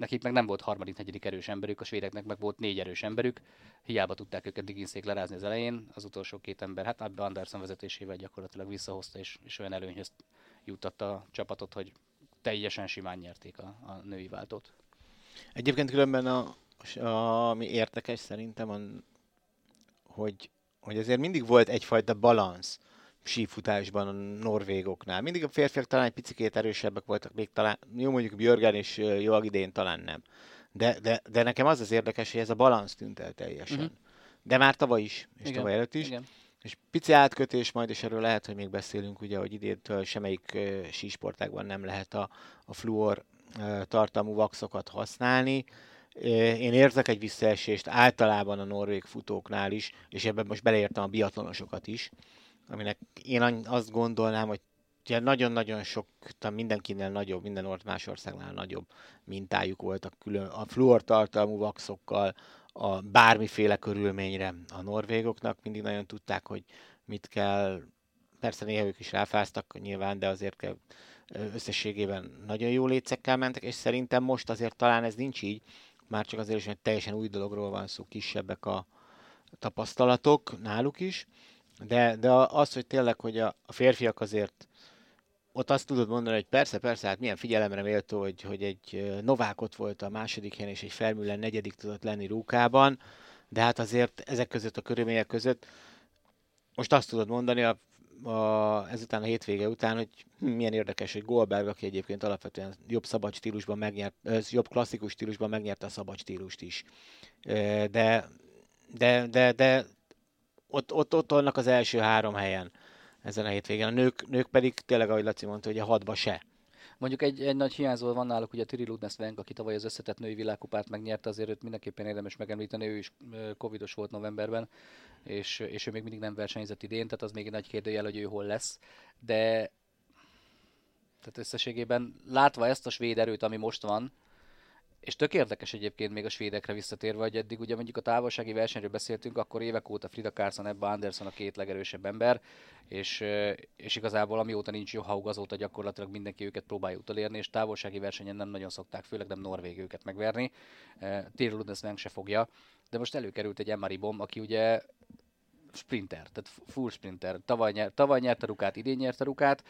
nekik meg nem volt harmadik, negyedik erős emberük, a svédeknek meg volt négy erős emberük, hiába tudták őket Digginszék lerázni az elején, az utolsó két ember, hát Abbe Anderson vezetésével gyakorlatilag visszahozta, és, és olyan előnyhöz juttatta a csapatot, hogy teljesen simán nyerték a, a női váltót. Egyébként különben a, a, ami érdekes szerintem, a, hogy, hogy azért mindig volt egyfajta balansz sífutásban a norvégoknál. Mindig a férfiak talán egy picit erősebbek voltak, még talán, jó mondjuk Björgen és jó idén talán nem. De, de, de nekem az az érdekes, hogy ez a balansz tűnt el teljesen. Uh-huh. De már tavaly is, és igen, tavaly előtt is. Igen. És pici átkötés majd, és erről lehet, hogy még beszélünk, ugye, hogy idéntől semmelyik uh, sísportágban nem lehet a, a fluor uh, tartalmú vaxokat használni. Én érzek egy visszaesést általában a norvég futóknál is, és ebben most beleértem a biatlonosokat is, aminek én azt gondolnám, hogy nagyon-nagyon sok, mindenkinél nagyobb, minden más országnál nagyobb mintájuk voltak külön, a fluor tartalmú vaxokkal, a bármiféle körülményre. A norvégoknak, mindig nagyon tudták, hogy mit kell, persze néha ők is ráfáztak nyilván, de azért kell összességében nagyon jó létszekkel mentek, és szerintem most azért talán ez nincs így, már csak azért is, hogy teljesen új dologról van szó, kisebbek a tapasztalatok náluk is, de, de az, hogy tényleg, hogy a, a férfiak azért ott azt tudod mondani, hogy persze, persze, hát milyen figyelemre méltó, hogy, hogy egy Novák ott volt a második helyen, és egy Fermülen negyedik tudott lenni Rúkában, de hát azért ezek között a körülmények között most azt tudod mondani a, a, ezután a hétvége után, hogy milyen érdekes, hogy Goldberg, aki egyébként alapvetően jobb szabad stílusban megnyert, jobb klasszikus stílusban megnyerte a szabad stílust is. De, de, de, de ott, ott, ott vannak az első három helyen ezen a hétvégén. A nők, nők pedig tényleg, ahogy Laci mondta, hogy a hatba se. Mondjuk egy, egy nagy hiányzó van náluk, ugye Tiri Ludnesvenk, aki tavaly az összetett női világkupát megnyerte, azért őt mindenképpen érdemes megemlíteni, ő is covidos volt novemberben, és, és ő még mindig nem versenyzett idén, tehát az még egy nagy kérdőjel, hogy ő hol lesz. De tehát összességében látva ezt a svéd erőt, ami most van, és tök érdekes egyébként még a svédekre visszatérve, hogy eddig ugye mondjuk a távolsági versenyről beszéltünk, akkor évek óta Frida Carson, Ebba Anderson a két legerősebb ember, és, és igazából amióta nincs Johaug, azóta gyakorlatilag mindenki őket próbálja utolérni, és távolsági versenyen nem nagyon szokták, főleg nem Norvég őket megverni. Tyrell Ludens se fogja, de most előkerült egy Emery Bom, aki ugye sprinter, tehát full sprinter. Tavaly, nyer, tavaly nyerte rukát, idén nyerte rukát,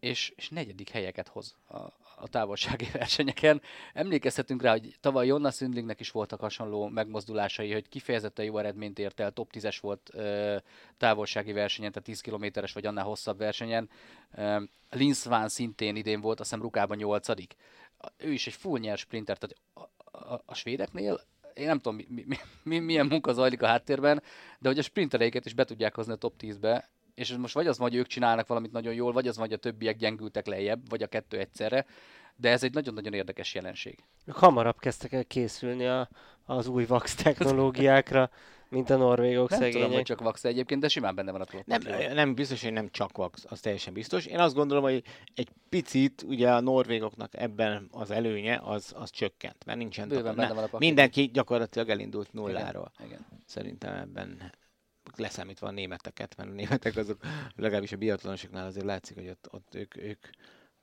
és, és negyedik helyeket hoz a, a távolsági [laughs] versenyeken. Emlékezhetünk rá, hogy tavaly Jonna Szündlingnek is voltak hasonló megmozdulásai, hogy kifejezetten jó eredményt ért el, top 10-es volt ö, távolsági versenyen, tehát 10 kilométeres vagy annál hosszabb versenyen. Van szintén idén volt, azt hiszem Rukában 8 Ő is egy full nyers sprinter, tehát a, a, a svédeknél én nem tudom, mi, mi, mi, milyen munka zajlik a háttérben, de hogy a sprintereiket is be tudják hozni a top 10-be, és most vagy az, vagy ők csinálnak valamit nagyon jól, vagy az, vagy a többiek gyengültek lejjebb, vagy a kettő egyszerre, de ez egy nagyon-nagyon érdekes jelenség. Ők hamarabb kezdtek el készülni a, az új VAX technológiákra, mint a norvégok nem szegények. tudom, hogy csak VAX egyébként, de simán benne van a nem, nem biztos, hogy nem csak VAX, az teljesen biztos. Én azt gondolom, hogy egy picit ugye a norvégoknak ebben az előnye az, az csökkent, mert nincsen Bőven benne van a Mindenki gyakorlatilag elindult nulláról. Igen, igen. Szerintem ebben leszámítva a németeket, mert a németek azok legalábbis a biatlonosoknál azért látszik, hogy ott, ott ők, ők,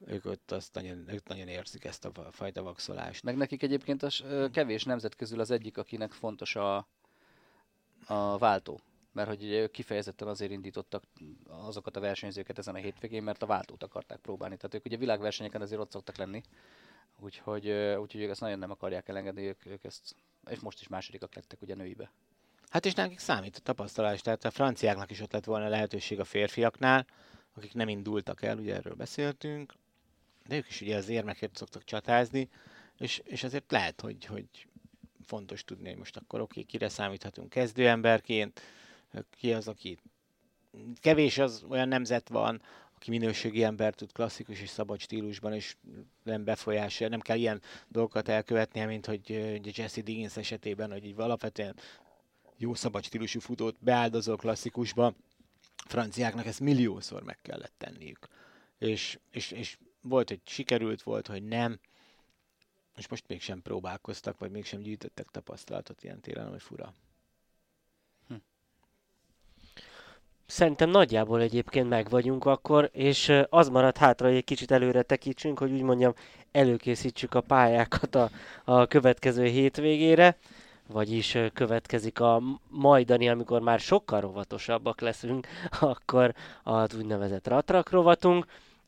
ők ott azt nagyon, ők nagyon érzik ezt a fajta vaxolást. Meg nekik egyébként a kevés nemzet közül az egyik, akinek fontos a, a váltó. Mert hogy ugye ők kifejezetten azért indítottak azokat a versenyzőket ezen a hétvégén, mert a váltót akarták próbálni. Tehát ők ugye világversenyeken azért ott szoktak lenni. Úgyhogy, úgyhogy ők ezt nagyon nem akarják elengedni, ők, ők ezt, és most is másodikak lettek ugye nőibe. Hát és nekik számít a tapasztalás, tehát a franciáknak is ott lett volna lehetőség a férfiaknál, akik nem indultak el, ugye erről beszéltünk, de ők is ugye az érmekért szoktak csatázni, és, és azért lehet, hogy, hogy fontos tudni, hogy most akkor oké, kire számíthatunk kezdőemberként, ki az, aki kevés az olyan nemzet van, aki minőségi ember tud klasszikus és szabad stílusban, és nem befolyásolja, nem kell ilyen dolgokat elkövetnie, mint hogy Jesse Diggins esetében, hogy így alapvetően jó szabad stílusú futót beáldozó klasszikusba, franciáknak ezt milliószor meg kellett tenniük. És, és, és volt, hogy sikerült, volt, hogy nem, és most mégsem próbálkoztak, vagy mégsem gyűjtöttek tapasztalatot ilyen téren, hogy fura. Hm. Szerintem nagyjából egyébként meg vagyunk akkor, és az maradt hátra, hogy egy kicsit előre tekítsünk, hogy úgy mondjam, előkészítsük a pályákat a, a következő hétvégére vagyis következik a majdani, amikor már sokkal rovatosabbak leszünk, [laughs] akkor az úgynevezett ratrak rovatunk.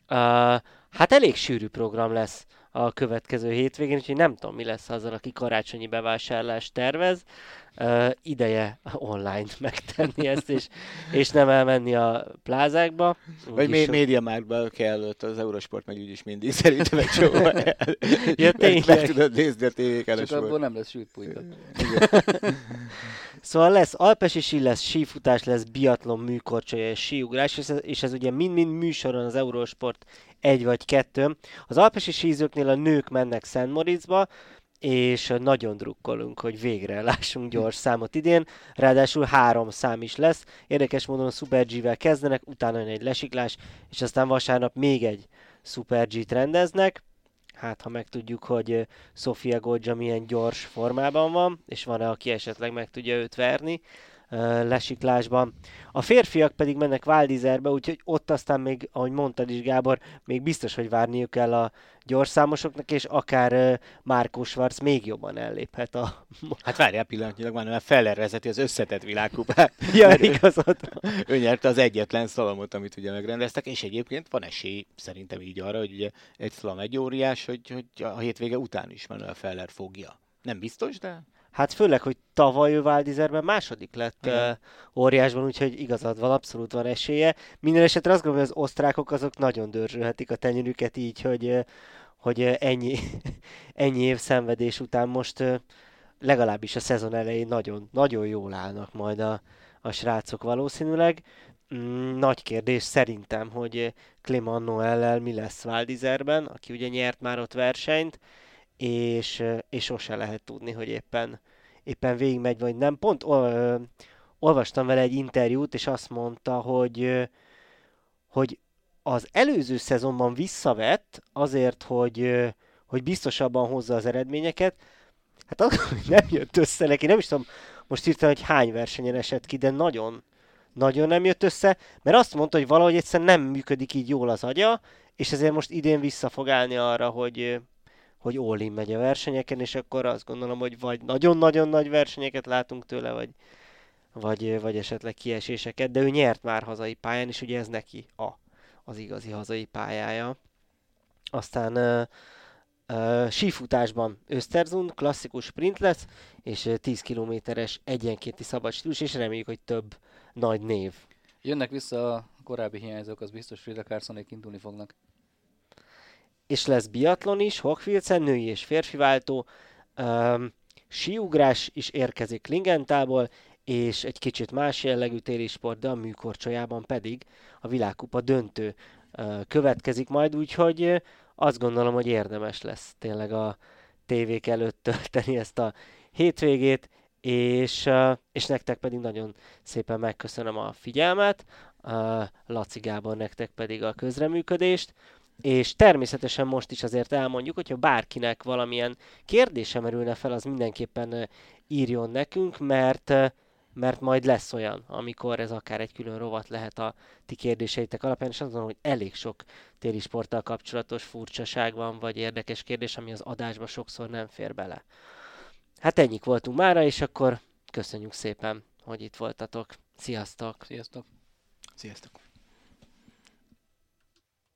Uh, hát elég sűrű program lesz a következő hétvégén, úgyhogy nem tudom, mi lesz azzal, aki karácsonyi bevásárlást tervez. Uh, ideje online megtenni ezt, és, és nem elmenni a plázákba. Vagy mé- so... médiamárkba kell ott az Eurosport megy úgyis mindig, szerintem egy csomó [laughs] ja, tényleg. Meg tudod nézni a tévéken. Csak abból nem lesz sült [laughs] Szóval lesz alpesi sí, lesz sífutás, lesz biatlon, műkorcsolya és síugrás, és ez, és ez ugye mind-mind műsoron az Eurosport egy vagy kettő. Az alpesi sízőknél a nők mennek Szent Moritzba, és nagyon drukkolunk, hogy végre lássunk gyors számot idén. Ráadásul három szám is lesz. Érdekes módon Super G-vel kezdenek, utána egy lesiklás, és aztán vasárnap még egy Super G-t rendeznek. Hát, ha megtudjuk, hogy Sofia Goldzsa milyen gyors formában van, és van-e, aki esetleg meg tudja őt verni, lesiklásban. A férfiak pedig mennek Váldizerbe, úgyhogy ott aztán még, ahogy mondtad is Gábor, még biztos, hogy várniuk kell a gyorszámosoknak, és akár Márkó Schwarz még jobban elléphet a... [laughs] Hát várjál pillanatnyilag, már mert felervezeti az összetett világkupát. [laughs] ja, igazad. ő nyerte az egyetlen szalomot, amit ugye megrendeztek, és egyébként van esély szerintem így arra, hogy ugye egy szalom egy óriás, hogy, hogy a hétvége után is Manuel Feller fogja. Nem biztos, de... Hát főleg, hogy tavaly ő Váldizerben második lett uh, óriásban, úgyhogy igazad van, abszolút van esélye. Minden esetre azt gondolom, hogy az osztrákok azok nagyon dörzsölhetik a tenyerüket így, hogy, hogy ennyi, [laughs] ennyi év szenvedés után most legalábbis a szezon elején nagyon, nagyon jól állnak majd a, a srácok valószínűleg. Mm, nagy kérdés szerintem, hogy Clément Noellel mi lesz Váldizerben, aki ugye nyert már ott versenyt, és, és sose lehet tudni, hogy éppen, éppen végigmegy, vagy nem. Pont ö, olvastam vele egy interjút, és azt mondta, hogy, hogy az előző szezonban visszavett azért, hogy, hogy biztosabban hozza az eredményeket. Hát hogy nem jött össze neki, nem is tudom most írtam, hogy hány versenyen esett ki, de nagyon, nagyon nem jött össze, mert azt mondta, hogy valahogy egyszerűen nem működik így jól az agya, és ezért most idén vissza fog állni arra, hogy, hogy all megy a versenyeken, és akkor azt gondolom, hogy vagy nagyon-nagyon nagy versenyeket látunk tőle, vagy, vagy, vagy esetleg kieséseket, de ő nyert már hazai pályán, és ugye ez neki a, az igazi hazai pályája. Aztán uh, uh, sífutásban Österzund, klasszikus sprint lesz, és 10 kilométeres egyenkénti szabad stílus, és reméljük, hogy több nagy név. Jönnek vissza a korábbi hiányzók, az biztos Frida Carsonék indulni fognak és lesz biatlon is, Hochfilzen, női és férfi váltó, um, síugrás is érkezik Lingentából, és egy kicsit más jellegű téli sport, de a műkorcsolyában pedig a világkupa döntő uh, következik majd, úgyhogy uh, azt gondolom, hogy érdemes lesz tényleg a tévék előtt tölteni ezt a hétvégét, és, uh, és nektek pedig nagyon szépen megköszönöm a figyelmet, Laci Gábor nektek pedig a közreműködést, és természetesen most is azért elmondjuk, hogyha bárkinek valamilyen kérdése merülne fel, az mindenképpen írjon nekünk, mert mert majd lesz olyan, amikor ez akár egy külön rovat lehet a ti kérdéseitek alapján, és gondolom, hogy elég sok téli sporttal kapcsolatos furcsaság van, vagy érdekes kérdés, ami az adásba sokszor nem fér bele. Hát ennyik voltunk mára, és akkor köszönjük szépen, hogy itt voltatok. Sziasztok! Sziasztok! Sziasztok!